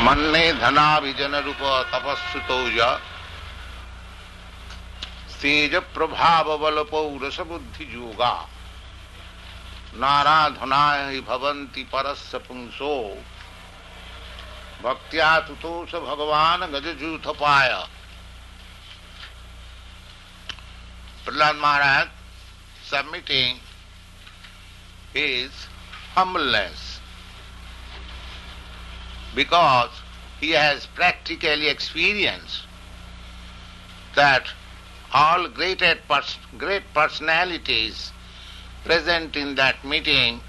मन्ने धनाभिजन रूप तपस्सुतौज तेज प्रभाव बल पौरस बुद्धि जोगा नाराधनाय भवंती परस्य पुंसो। भक्त्या तुतोष भगवान गजजूथ पाय प्रहलाद महाराज, submitting his humbleness because he has practically experienced that all great, great personalities present in that meeting,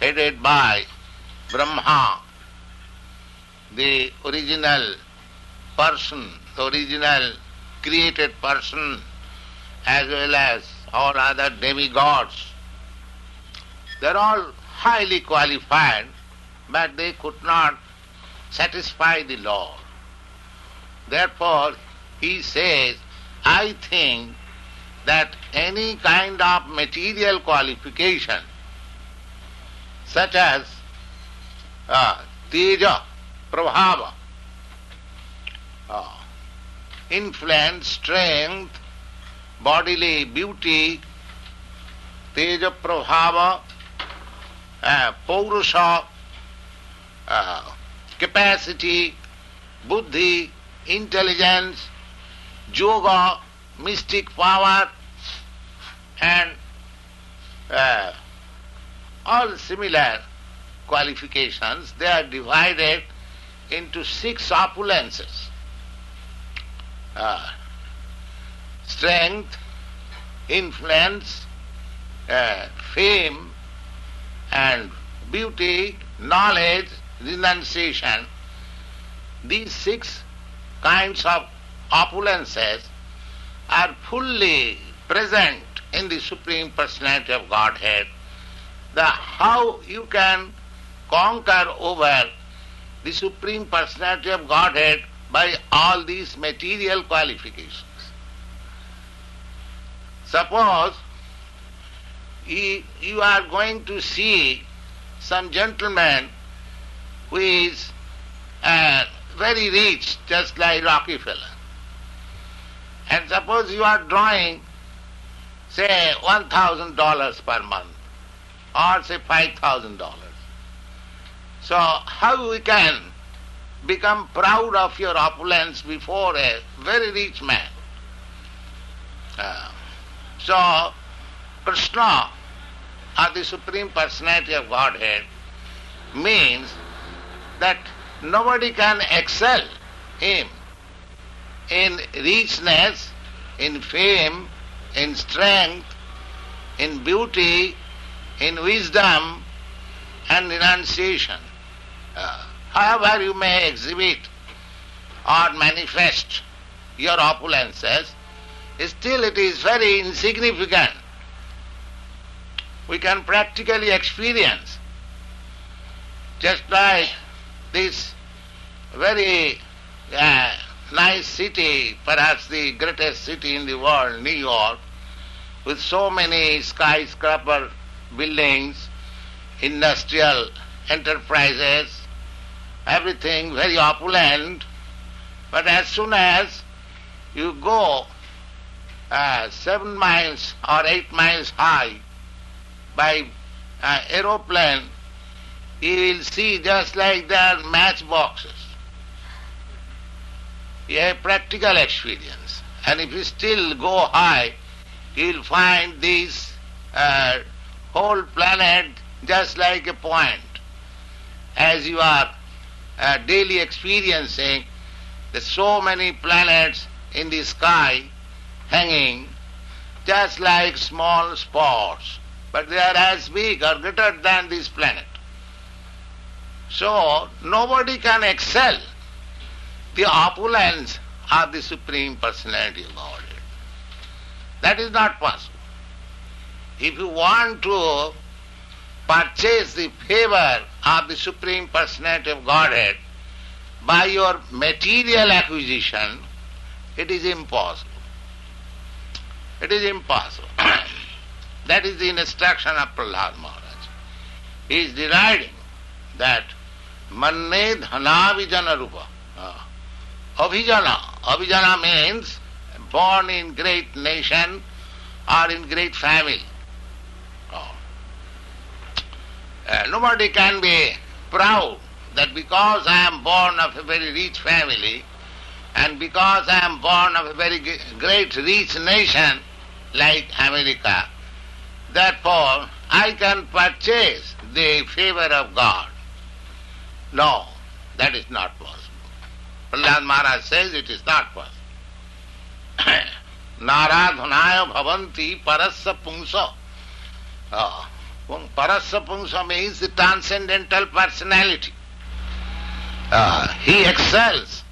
headed by Brahma, the original person, the original created person, as well as all other demigods, they're all highly qualified but they could not satisfy the Lord. Therefore, he says, I think that any kind of material qualification, such as uh, teja, prabhava, uh, influence, strength, bodily beauty, teja prabhava, uh, paurusha, uh, capacity, buddhi, intelligence, yoga, mystic power, and uh, all similar qualifications, they are divided into six opulences. Uh, strength, influence, uh, fame, and beauty, knowledge, renunciation, these six kinds of opulences are fully present in the Supreme Personality of Godhead. The how you can conquer over the Supreme Personality of Godhead by all these material qualifications. Suppose you, you are going to see some gentleman who is uh, very rich, just like Rockefeller. And suppose you are drawing, say, $1,000 per month, or say $5,000. So how we can become proud of your opulence before a very rich man? Uh, so Krishna, or the Supreme Personality of Godhead, means that nobody can excel him in richness, in fame, in strength, in beauty, in wisdom and renunciation. Uh, however you may exhibit or manifest your opulences, still it is very insignificant. We can practically experience just like this very uh, nice city, perhaps the greatest city in the world, New York, with so many skyscraper buildings, industrial enterprises, everything very opulent, but as soon as you go uh, seven miles or eight miles high by uh, aeroplane, you will see just like their matchboxes. You have practical experience. And if you still go high, will find this uh, whole planet just like a point. As you are uh, daily experiencing, there's so many planets in the sky hanging, just like small spots, but they are as big or greater than this planet. So nobody can excel the opulence of the Supreme Personality of Godhead. That is not possible. If you want to purchase the favor of the Supreme Personality of Godhead by your material acquisition, it is impossible. It is impossible. that is the instruction of Prahlad Maharaj. He is deriding that dhanavijana rupa. Uh, Abhijana. Abhijana means born in great nation or in great family. Nobody can be proud that because I am born of a very rich family and because I am born of a very great rich nation like America, therefore I can purchase the favor of God. No, that is not possible. Prahlad Maharaj says it is not possible. Naradhanaya bhavanti parasya pungsa. Uh, parasya pungsa means the transcendental personality. Uh, he excels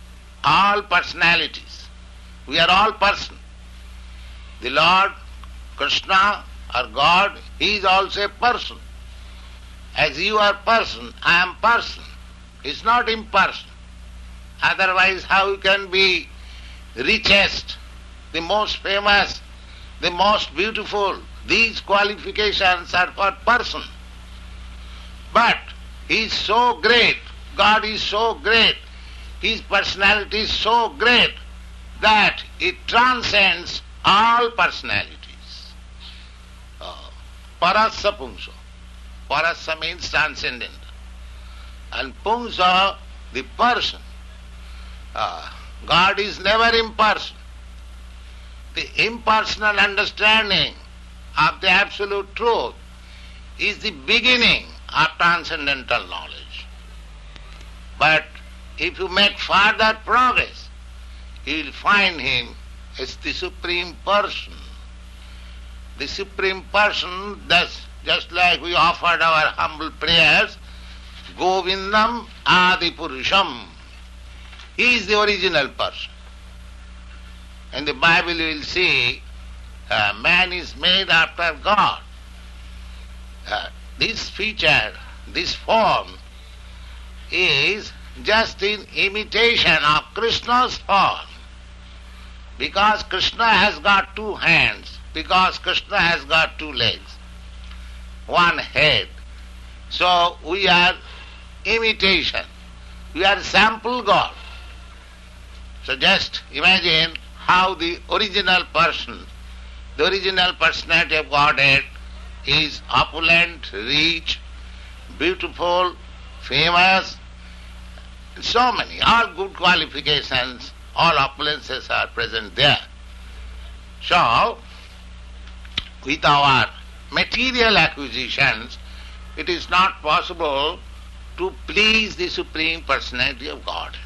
all personalities. We are all person. The Lord, Krishna or God, he is also a person. As you are person, I am person. It's not impersonal. Otherwise, how you can be richest, the most famous, the most beautiful? These qualifications are for person. But he is so great, God is so great, his personality is so great that it transcends all personalities. Uh, parasya pungsa. Parasya means transcendent. And pungsa, the person. Uh, God is never impersonal. The impersonal understanding of the absolute truth is the beginning of transcendental knowledge. But if you make further progress, you will find him as the Supreme Person. The Supreme Person, thus, just like we offered our humble prayers, Govindam Adipurusham he is the original person. In the Bible you will see uh, man is made after God. Uh, this feature, this form is just in imitation of Krishna's form. Because Krishna has got two hands, because Krishna has got two legs, one head. So we are imitation. We are sample God. So just imagine how the original person, the original personality of Godhead is opulent, rich, beautiful, famous, so many, all good qualifications, all opulences are present there. So, with our material acquisitions, it is not possible to please the Supreme Personality of God.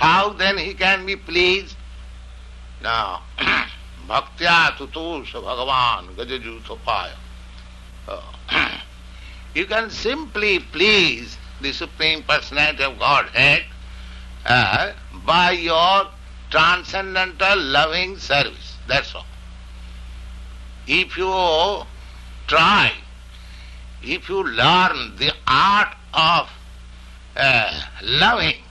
How then he can be pleased? Now, bhaktya tutulsa bhagavan gajajutopaya. Uh, you can simply please the Supreme Personality of Godhead uh, by your transcendental loving service. That's all. If you try, if you learn the art of uh, loving,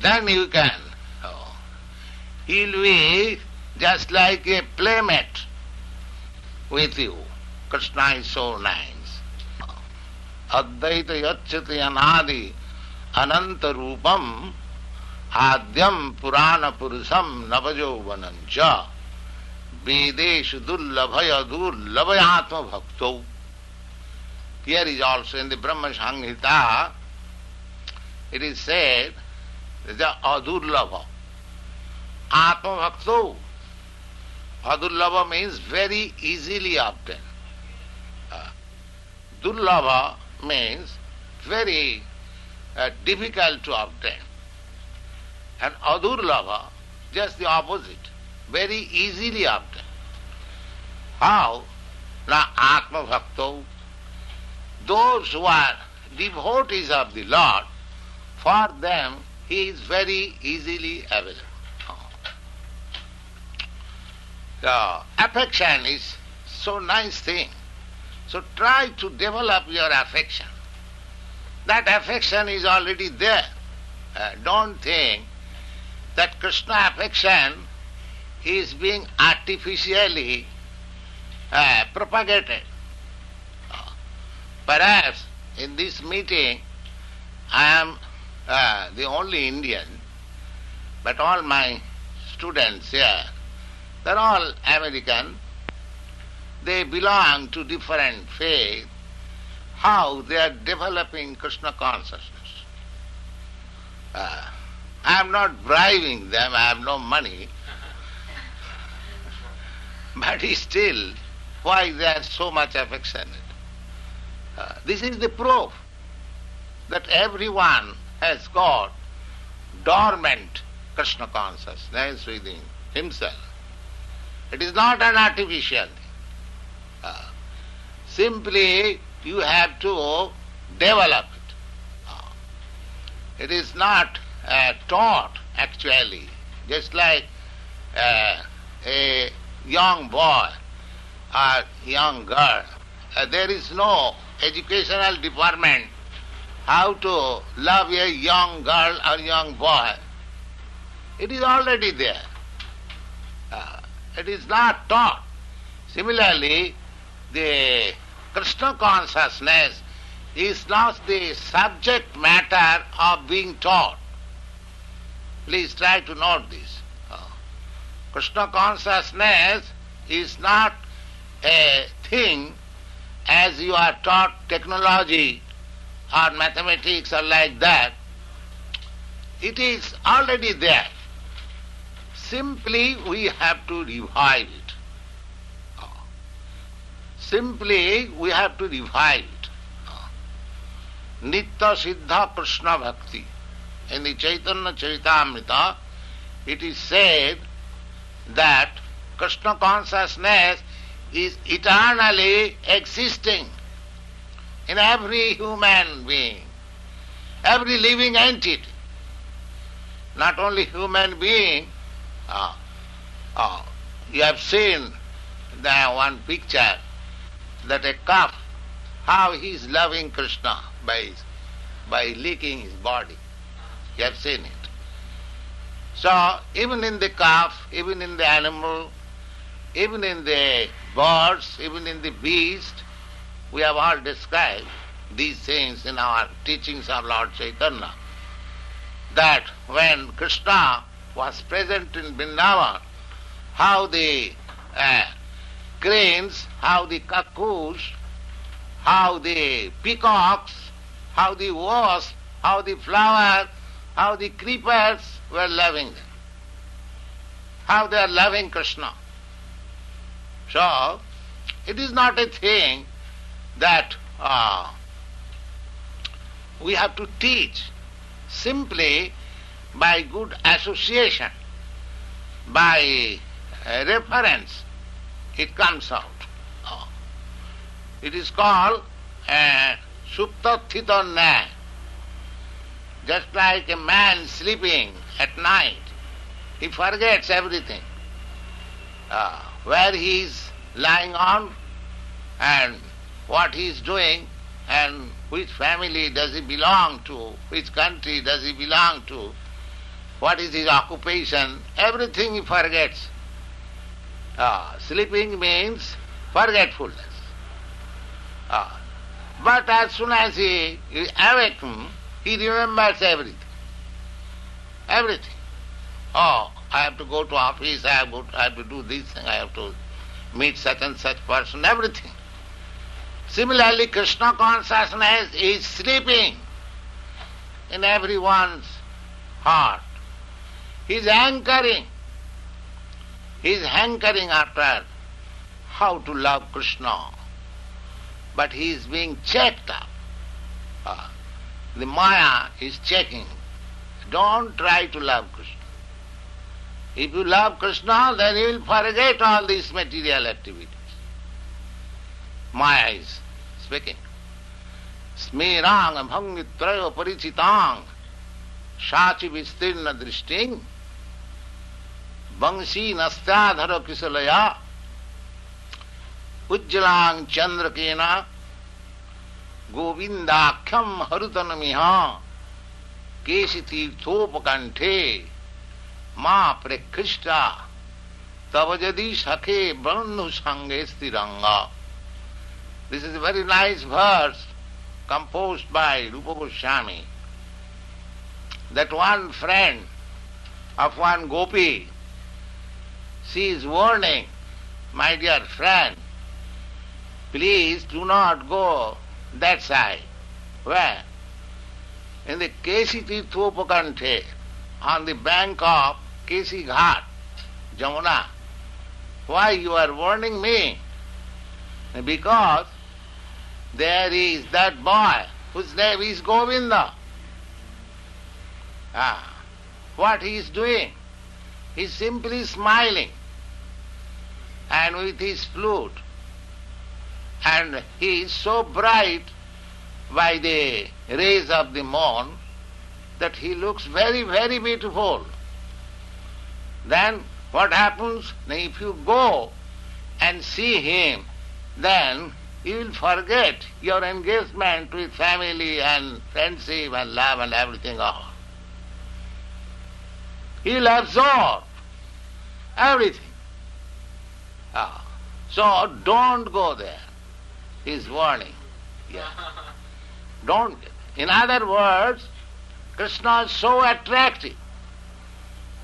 then you can. Oh. He'll be just like a playmate with you. Krishna is so nice. Advaita yachati anadi ananta rupam आद्यम पुराण पुरुषम नवजौवनंच वेदेश दुर्लभय दुर्लभयात्म भक्तो Here is also in the Brahma Samhita, it is said the adurlava. Atma bhakto. Adurlava means very easily obtained. Uh, durlava means very uh, difficult to obtain. And adurlava, just the opposite, very easily obtained. How? Na Atma Bhakto. Those who are devotees of the Lord, for them he is very easily available. The affection is so nice thing. So try to develop your affection. That affection is already there. Uh, don't think that Krishna affection is being artificially uh, propagated. Perhaps in this meeting I am uh, the only Indian, but all my students here, they're all American. They belong to different faith. How they are developing Krishna consciousness. Uh, I am not bribing them, I have no money. but still, why they are so much affectionate? Uh, this is the proof that everyone has got dormant Krishna consciousness within himself. It is not an artificial thing. Uh, simply you have to develop it. Uh, it is not uh, taught actually, just like uh, a young boy or young girl. Uh, there is no educational department how to love a young girl or young boy. It is already there. Uh, it is not taught. Similarly, the Krishna consciousness is not the subject matter of being taught. Please try to note this. Uh, Krishna consciousness is not a thing as you are taught technology or mathematics or like that. It is already there. Simply we have to revive it. Simply we have to revive it. Nitya Siddha Krishna Bhakti. In the Chaitanya Charitamrita, it is said that Krishna consciousness is eternally existing in every human being, every living entity. Not only human being, uh, uh, you have seen the one picture that a calf, how he is loving Krishna by, by licking his body. You have seen it. So even in the calf, even in the animal, even in the birds, even in the beast, we have all described these things in our teachings of Lord Chaitanya. That when Krishna was present in Vrindavan, how the uh, cranes, how the cuckoos, how the peacocks, how the wasps, how the flowers, how the creepers were loving them. How they are loving Krishna. So, it is not a thing that uh, we have to teach simply by good association, by reference, it comes out. Uh, it is called uh, suptathita Just like a man sleeping at night, he forgets everything. Uh, where he is lying on and what he is doing and which family does he belong to, which country does he belong to, what is his occupation, everything he forgets. Uh, sleeping means forgetfulness. Uh, but as soon as he, he awakens, he remembers everything. Everything. Oh, I have to go to office, I have, to, I have to do this thing, I have to meet such and such person, everything. Similarly, Krishna consciousness is sleeping in everyone's heart. He is anchoring. He is hankering after how to love Krishna. But he is being checked up. Uh, the Maya is checking. Don't try to love Krishna. If you love Krishna, then you will forget all these material activities. Maya is speaking. Smirang bhangitrayo parichitang shachi vistirna drishting वंशी नस्ताधर किसलया उज्जलांग चंद्र केना गोविंदाख्यम हरुतनमिह केशि तीर्थोपकंठे মা প্রেক্ষিষ্টা তব যদি সখে বন্ধু সঙ্গে This is a very nice verse composed by Rupa That one friend of one gopi, sees warning, my dear friend, please do not go that side. Where? In the Kesiti Thupakante, on the bank of Keshi Ghat, Jamuna. Why you are warning me? Because there is that boy whose name is Govinda. Ah, what he is doing? He is simply smiling and with his flute. And he is so bright by the rays of the moon that he looks very, very beautiful. Then what happens? If you go and see him, then you will forget your engagement with family and friendship and love and everything all. He'll absorb everything. Ah. So don't go there. He's warning. Yeah. Don't. In other words, Krishna is so attractive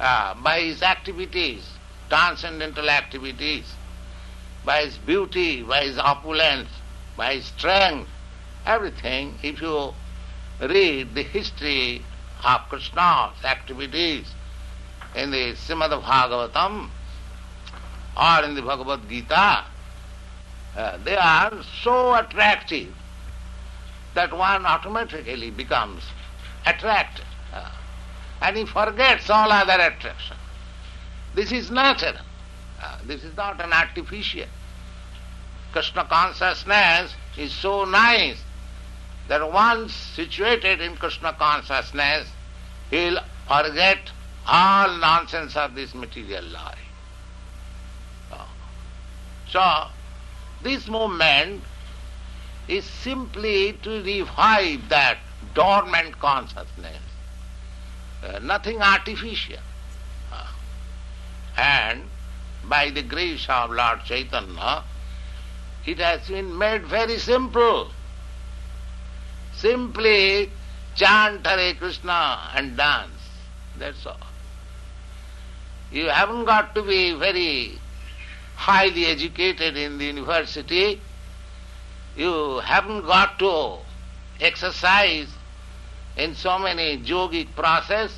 uh, by his activities, transcendental activities, by his beauty, by his opulence, by his strength, everything. If you read the history of Krishna's activities in the Srimad Bhagavatam or in the Bhagavad Gita, uh, they are so attractive that one automatically becomes attracted. And he forgets all other attraction. This is natural. Uh, this is not an artificial. Krishna consciousness is so nice that once situated in Krishna consciousness, he will forget all nonsense of this material life. So, this movement is simply to revive that dormant consciousness, uh, nothing artificial. Uh, and by the grace of Lord Chaitanya, it has been made very simple. Simply chant Hare Krishna and dance. That's all. You haven't got to be very highly educated in the university. You haven't got to exercise in so many yogic process,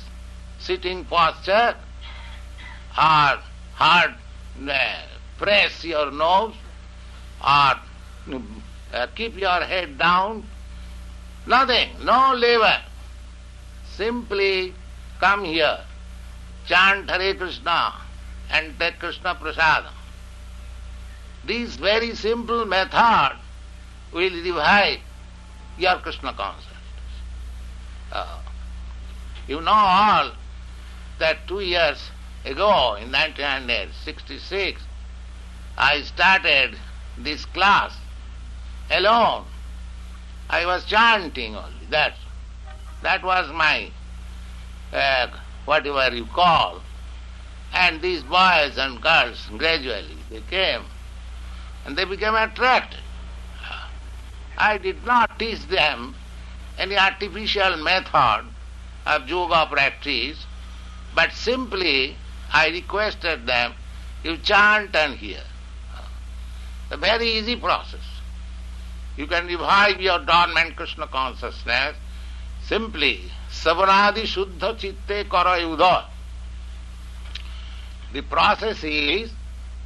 sitting posture, or hard uh, press your nose, or uh, keep your head down. Nothing, no labor. Simply come here, chant Hare Krishna, and take Krishna Prasada. This very simple method will revive your Krishna consciousness. Uh, you know all that two years ago, in 1966, I started this class alone. I was chanting only. That, that was my, uh, whatever you call. And these boys and girls gradually, they came and they became attracted. I did not teach them any artificial method of yoga practice, but simply I requested them, you chant and hear. A very easy process. You can revive your dormant Krishna consciousness simply savanadi shuddha chitte kara yudha. The process is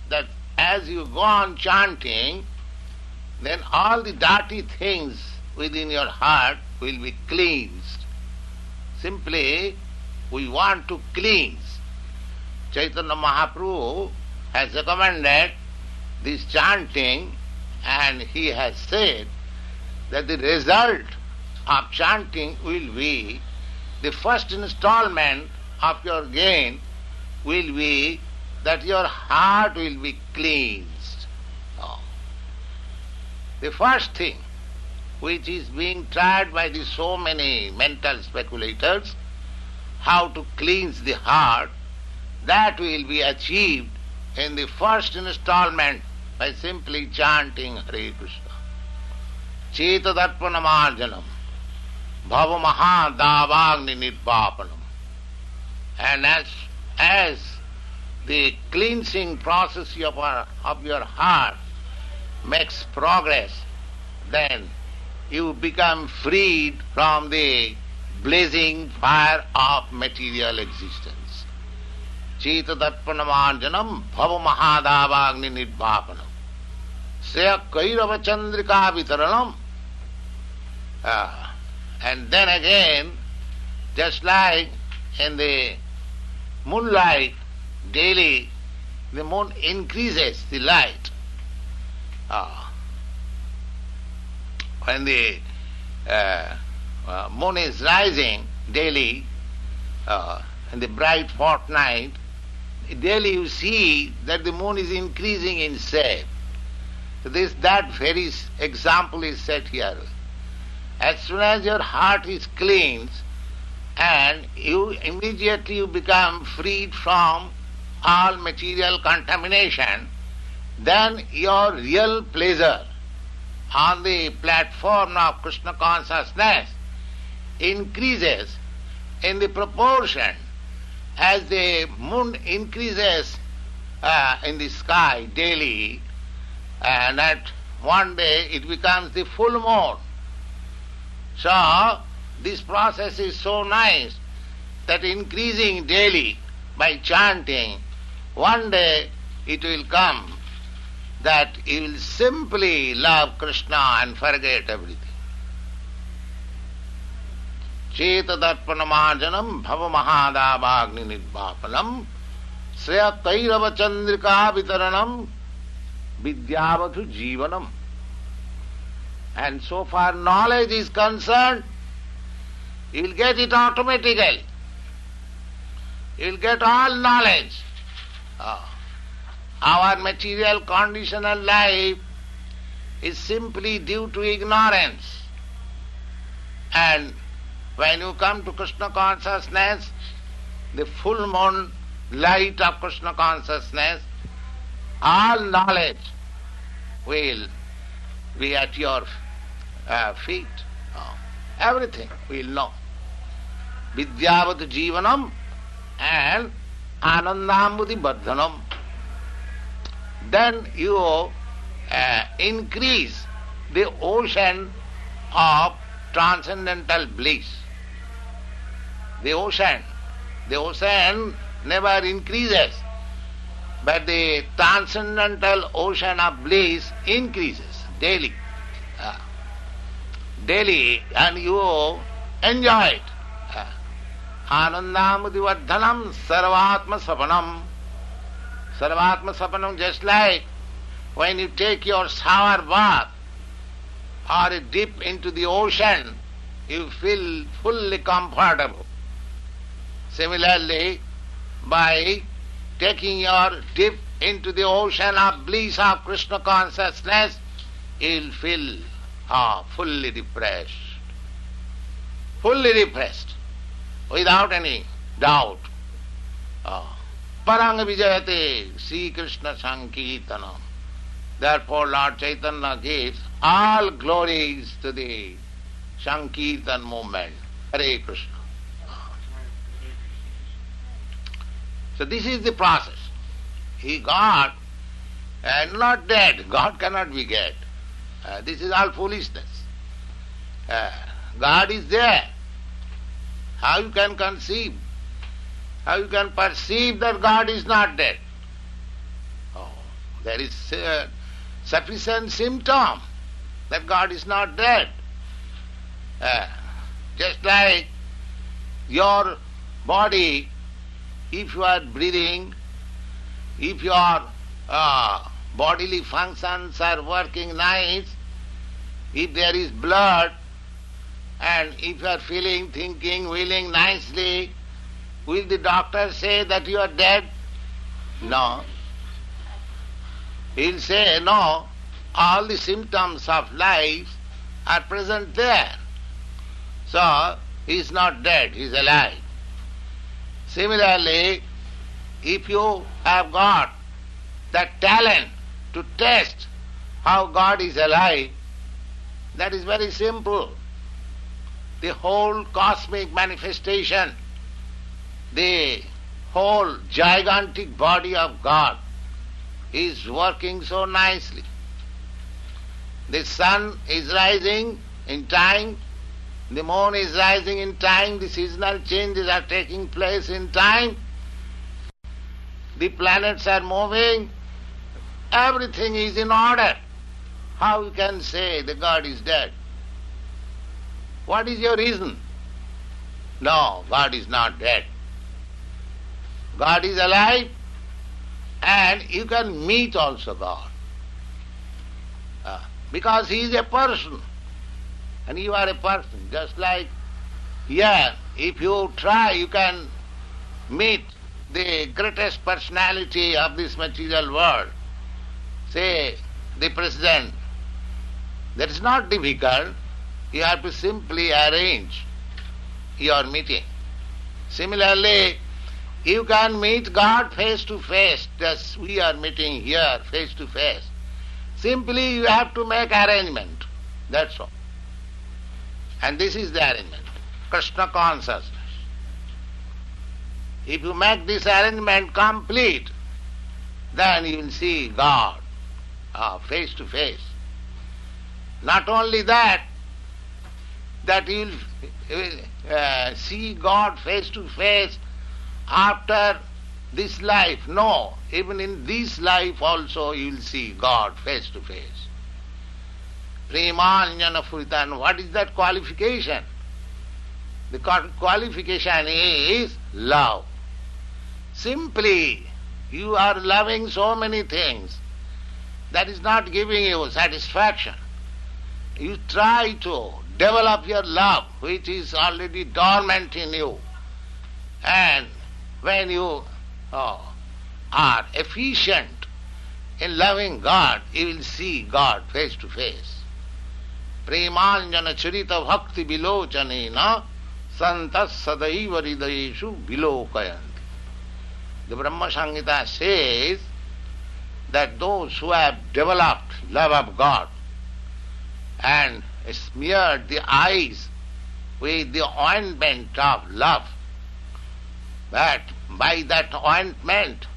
that as you go on chanting, then all the dirty things within your heart will be cleansed. Simply, we want to cleanse. Chaitanya Mahaprabhu has recommended this chanting and he has said that the result of chanting will be the first installment of your gain will be that your heart will be cleansed. The first thing which is being tried by the so many mental speculators, how to cleanse the heart, that will be achieved in the first installment by simply chanting Hare Krishna. Chetadarpanamarjanam Bhava Davagni Nirvapanam. And as, as the cleansing process of, our, of your heart makes progress, then you become freed from the blazing fire of material existence. Chetadarpanamarjanam Bhava Mahadavagni Nirvapanam. Sreya Kairava Vitaranam. Uh, and then again, just like in the moonlight, daily the moon increases the light. Uh, when the uh, uh, moon is rising daily uh, in the bright fortnight, daily you see that the moon is increasing in shape. So this that very example is set here. As soon as your heart is cleansed, and you immediately you become freed from all material contamination, then your real pleasure on the platform of Krishna consciousness increases in the proportion as the moon increases uh, in the sky daily, and at one day it becomes the full moon. So, this process is so nice that increasing daily by chanting, one day it will come that you will simply love Krishna and forget everything. चेतदर्पणमार्जनम भव महादावाग्नि निर्वापनम श्रेय तैरव Chandrika वितरणम विद्यावधु जीवनम And so far knowledge is concerned, you will get it automatically. You will get all knowledge. Oh. Our material conditional life is simply due to ignorance. And when you come to Krishna consciousness, the full moon light of Krishna consciousness, all knowledge will be at your uh, feet. Oh, everything will know. Vidyavat Jivanam and Anandambudi Bardhanam then you uh, increase the ocean of transcendental bliss. The ocean, the ocean never increases, but the transcendental ocean of bliss increases daily. Uh, daily, and you enjoy it. Anandamudivardhanam sarvatma sapanam Sarvatma Sapanam, just like when you take your shower bath or a dip into the ocean, you feel fully comfortable. Similarly, by taking your dip into the ocean of bliss of Krishna consciousness, you'll feel ah, fully refreshed. Fully refreshed, without any doubt. Ah. Parang Vijayate, Sri Krishna Sankirtanam. Therefore Lord Chaitanya gives all glories to the Sankirtan movement. Hare Krishna. So this is the process. He got and not dead. God cannot be dead. Uh, this is all foolishness. Uh, God is there. How you can conceive? How you can perceive that God is not dead? Oh, there is a sufficient symptom that God is not dead. Uh, just like your body, if you are breathing, if your uh, bodily functions are working nice, if there is blood, and if you are feeling, thinking, willing nicely, Will the doctor say that you are dead? No. He'll say, no, all the symptoms of life are present there. So, he is not dead, he is alive. Similarly, if you have got that talent to test how God is alive, That is very simple. The whole cosmic manifestation, the whole gigantic body of God is working so nicely. The sun is rising in time, the moon is rising in time, the seasonal changes are taking place in time, the planets are moving, everything is in order. How you can say the God is dead? What is your reason? No, God is not dead. God is alive and you can meet also God. Uh, because He is a person and you are a person. Just like here, if you try, you can meet the greatest personality of this material world. Say, the president. That is not difficult. You have to simply arrange your meeting. Similarly, you can meet God face to face, just we are meeting here face to face. Simply you have to make arrangement. That's all. And this is the arrangement. Krishna consciousness. If you make this arrangement complete, then you will see God uh, face to face. Not only that, that you will uh, see God face to face after this life. No, even in this life also you will see God face to face. Premanjana what is that qualification? The qualification is love. Simply, you are loving so many things that is not giving you satisfaction. You try to develop your love, which is already dormant in you, and when you oh, are efficient in loving God, you will see God face to face. Premanjana charita bhakti vilochanena santas hridayeshu vilokayanti. The Brahma Samhita says that those who have developed love of God and smeared the eyes with the ointment of love, that by that ointment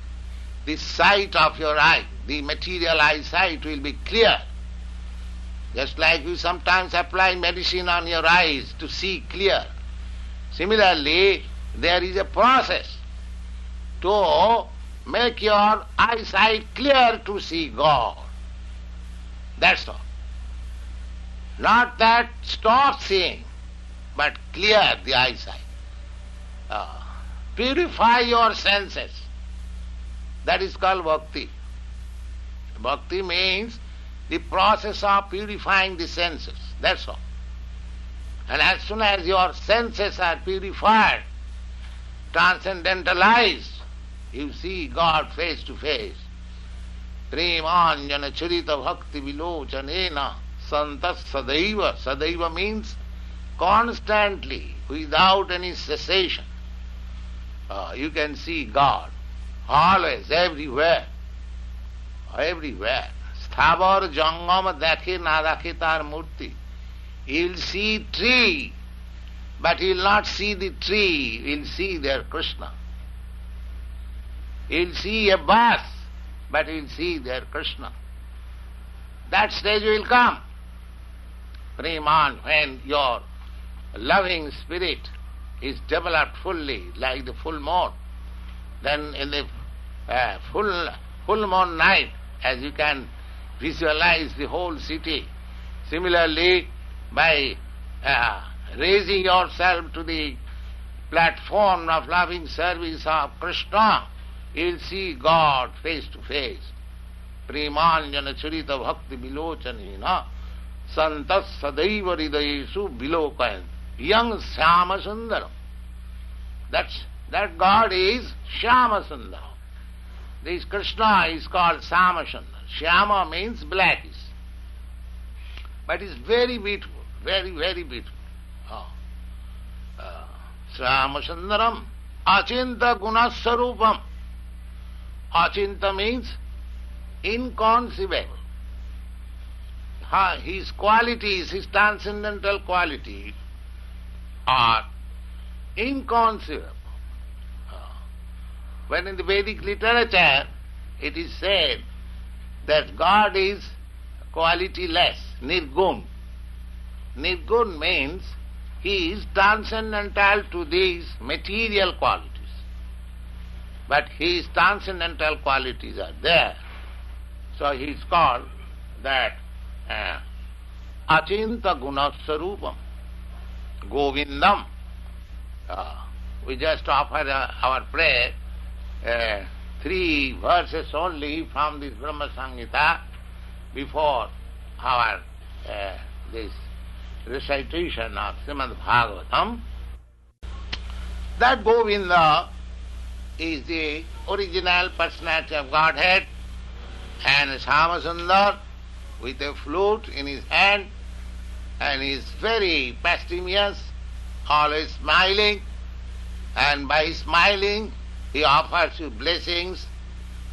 the sight of your eye, the material eyesight will be clear. Just like you sometimes apply medicine on your eyes to see clear. Similarly, there is a process to make your eyesight clear to see God. That's all. Not that stop seeing, but clear the eyesight. Uh, Purify your senses. That is called bhakti. Bhakti means the process of purifying the senses. That's all. And as soon as your senses are purified, transcendentalized, you see God face to face. Premanjana charita bhakti vilochanena santas sadaiva. Sadaiva means constantly, without any cessation. Uh, you can see God always, everywhere. Everywhere. Sthavar jangam dakhe nadakhe tar murti. He'll see tree, but he will not see the tree, He will see their Krishna. He will see a bus, but he will see their Krishna. That stage will come. Preman, when your loving spirit is developed fully, like the full moon, then in the uh, full, full moon night, as you can visualize the whole city, similarly, by uh, raising yourself to the platform of loving service of Krishna, you will see God face to face. Premanjana charita bhakti vilochanena santas sadaiva hridayesu vilokayanti young Shama Sundaram. That's, that God is Shama Sundaram. This Krishna is called Shama Sundar. Shama means blackish. But it's very beautiful, very, very beautiful. Oh. Uh, Shama Sundaram, Achinta Gunasarupam. Achinta means inconceivable. his qualities, his transcendental qualities are inconceivable. Uh, When in the Vedic literature it is said that God is qualityless, nirgun. Nirgun means he is transcendental to these material qualities. But his transcendental qualities are there. So he is called that uh, Achinta Gunasarupam, Govindam. Uh, we just offer uh, our prayer uh, three verses only from this Brahma Samhita before our uh, this recitation of Srimad Bhagavatam. That Govinda is the original personality of Godhead and Samasundar with a flute in his hand and is very pastimious, always smiling and by smiling he offers you blessings.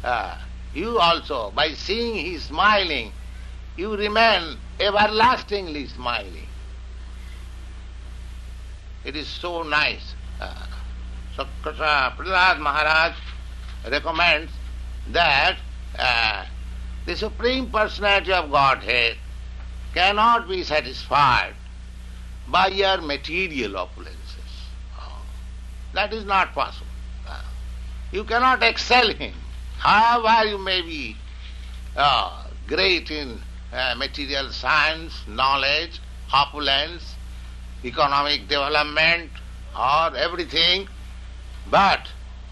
Uh, you also, by seeing he smiling, you remain everlastingly smiling. It is so nice. Uh, so Prahlad Maharaj recommends that uh, the Supreme Personality of Godhead cannot be satisfied by your material opulences. Oh, that is not possible. Uh, you cannot excel him. However you may be uh, great in uh, material science, knowledge, opulence, economic development, or everything, but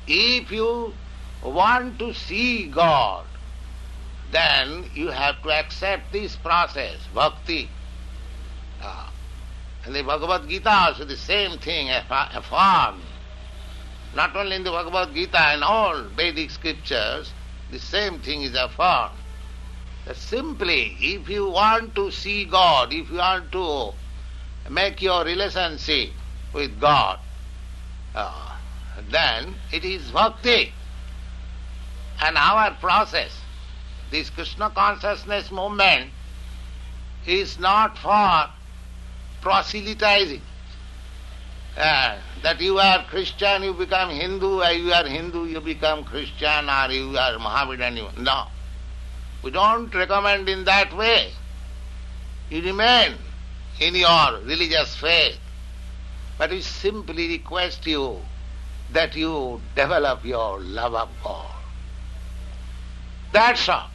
if you want to see God, then you have to accept this process, bhakti. Uh, and the Bhagavad Gita also the same thing affirms. Not only in the Bhagavad Gita, in all Vedic scriptures, the same thing is affirmed. That simply, if you want to see God, if you want to make your relationship with God, uh, then it is bhakti. And our process, this Krishna consciousness movement, is not for proselytizing. Uh, that you are Christian, you become Hindu, or you are Hindu, you become Christian, or you are Mohammedan. You, no. We don't recommend in that way. You remain in your religious faith. But we simply request you that you develop your love of God. That's all.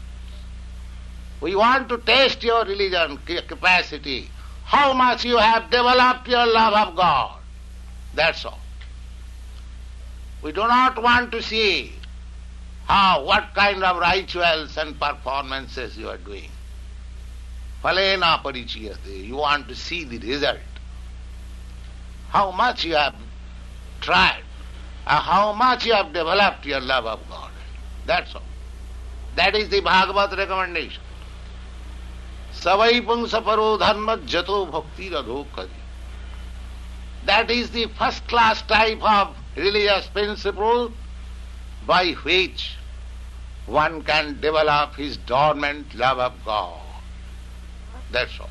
We want to test your religion capacity, how much you have developed your love of God. That's all. We do not want to see how, what kind of rituals and performances you are doing. Phalena parichiyate. You want to see the result. How much you have tried, and how much you have developed your love of God. That's all. That is the Bhagavad recommendation. Savai pungsa paro dharma jato bhakti radho kari. That is the first class type of religious principle by which one can develop his dormant love of God. That's all.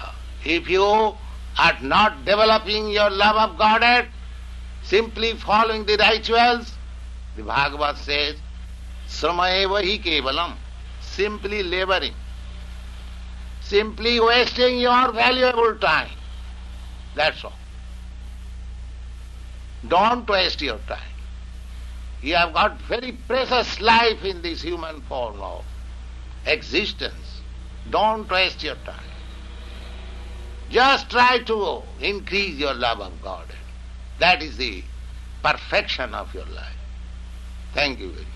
Uh, If you are not developing your love of Godhead, simply following the rituals, the Bhagavad says, Sramaeva hi kevalam, simply laboring, simply wasting your valuable time. That's all. Don't waste your time. You have got very precious life in this human form of existence. Don't waste your time. Just try to increase your love of God. That is the perfection of your life. Thank you very much.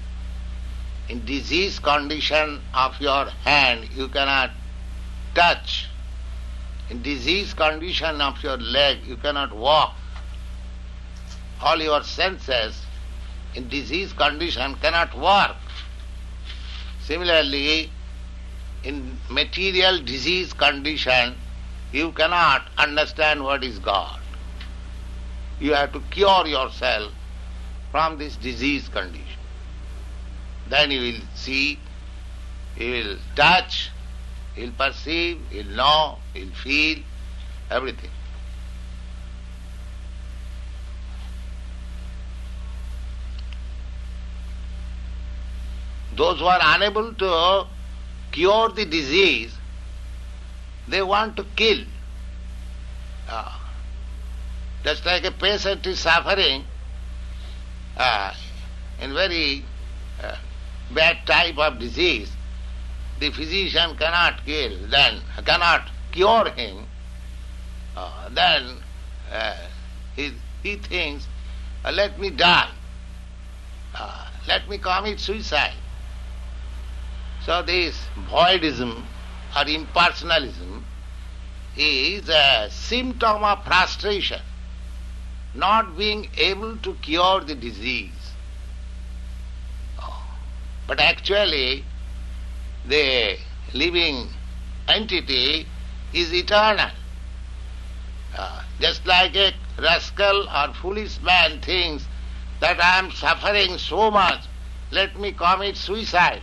In disease condition of your hand, you cannot touch. In disease condition of your leg, you cannot walk. All your senses in disease condition cannot work. Similarly, in material disease condition, you cannot understand what is God. You have to cure yourself from this disease condition. Then you will see, you will touch, you will perceive, you will know, you will feel, everything. Those who are unable to cure the disease, they want to kill. Uh, just like a patient is suffering uh, in very uh, bad type of disease, the physician cannot kill, then cannot cure him, uh, then uh, he, he thinks, uh, let me die, uh, let me commit suicide. So this voidism or impersonalism is a symptom of frustration, not being able to cure the disease. But actually, the living entity is eternal. Uh, just like a rascal or foolish man thinks that I am suffering so much, let me commit suicide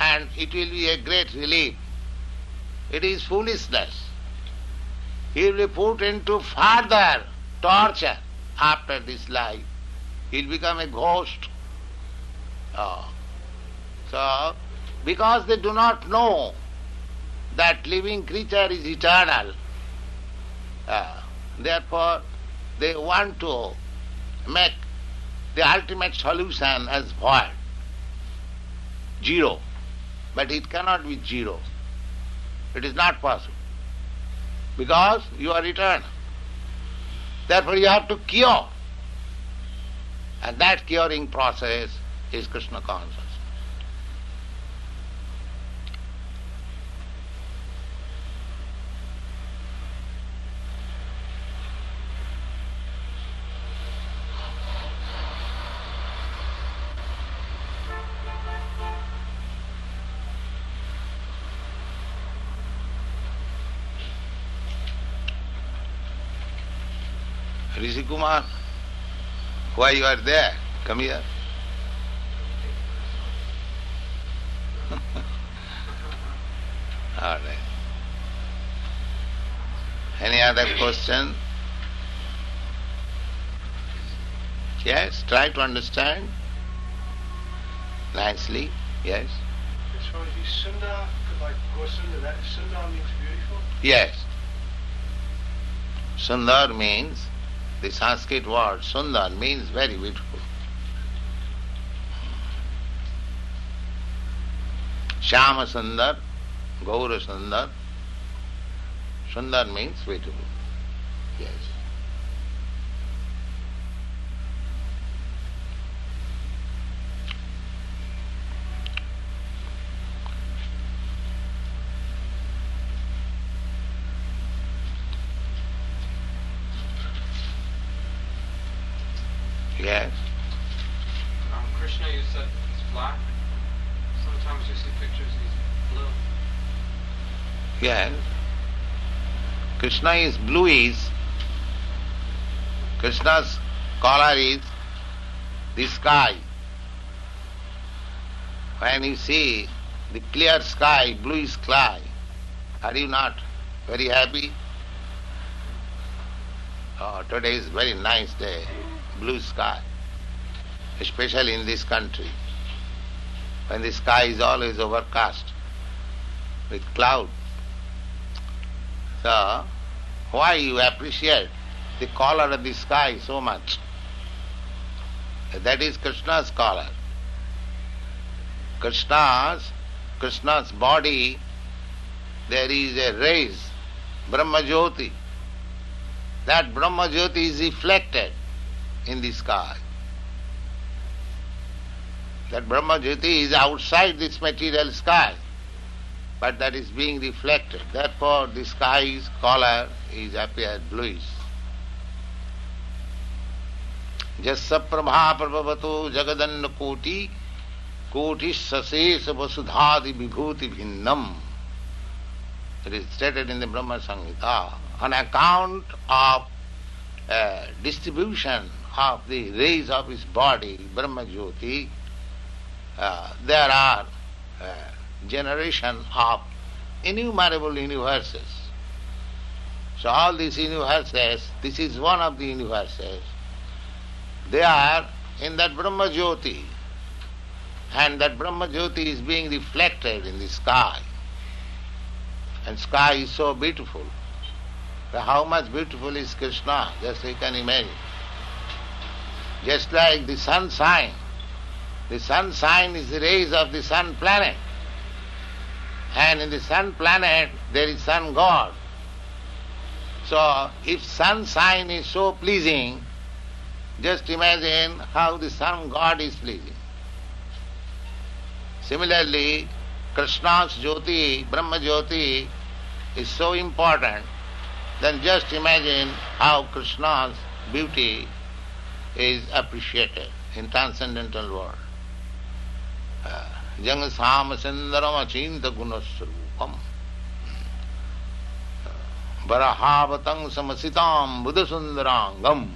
and it will be a great relief. It is foolishness. He will be put into further torture after this life. He will become a ghost. Oh. So, because they do not know that living creature is eternal, uh, therefore they want to make the ultimate solution as void, zero. But it cannot be zero. It is not possible. Because you are eternal. Therefore you have to cure. And that curing process is Krishna consciousness. Rishi Kumar, why you are there? Come here. All right. Any other question? Yes, try to understand nicely. Yes. So the Sundar, like Gosunda, that Sundar means beautiful? Yes. Sundar means, the Sanskrit word Sundar means very beautiful. Shama Sundar, Gaura Sundar. Sundar means beautiful. Yes. Yes. Um, Krishna, you said he's black. Sometimes you see pictures he's blue. Yes. Krishna is bluish. Krishna's color is the sky. When you see the clear sky, blue sky, are you not very happy? Oh, today is very nice day, blue sky, especially in this country, when the sky is always overcast with cloud. So, why you appreciate the color of the sky so much? That is Krishna's color. Krishna's, Krishna's body, there is a rays, Brahma Jyoti. That Brahma Jyoti is reflected in the sky. That Brahma Jyoti is outside this material sky, but that is being reflected. Therefore, the sky's color is appeared bluish. जस prabhā prabhavato जगदन्न koṭi koṭi sasēs vasudhādi Vibhuti bhinnam. It is stated in the Brahma Samhita on account of uh, distribution of the rays of his body, Brahma Jyoti. Uh, there are uh, generation of innumerable universes. So all these universes, this is one of the universes. They are in that Brahma Jyoti, and that Brahma Jyoti is being reflected in the sky. And sky is so beautiful. How much beautiful is Krishna? Just you can imagine. Just like the sun sign. The sun sign is the rays of the sun planet. And in the sun planet there is sun god. So if sunshine is so pleasing, just imagine how the sun god is pleasing. Similarly, Krishna's Jyoti, Brahma Jyoti, is so important, then just imagine how Krishna's beauty is appreciated in transcendental world. Uh, Jang Sam Sundaram Achinta Gunasrupam Barahavatang Samasitam Buddha Sundarangam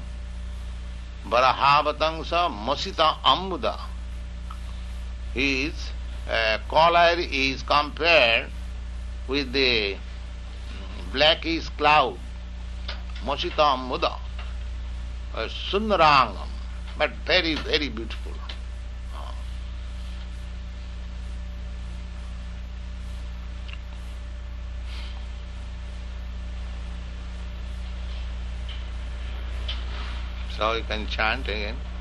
Barahavatangsa Masita Ambuda. His uh, color is compared with the blackish cloud, Masita Ambuda, uh, Sundarangam, but very, very beautiful. So you can chant again.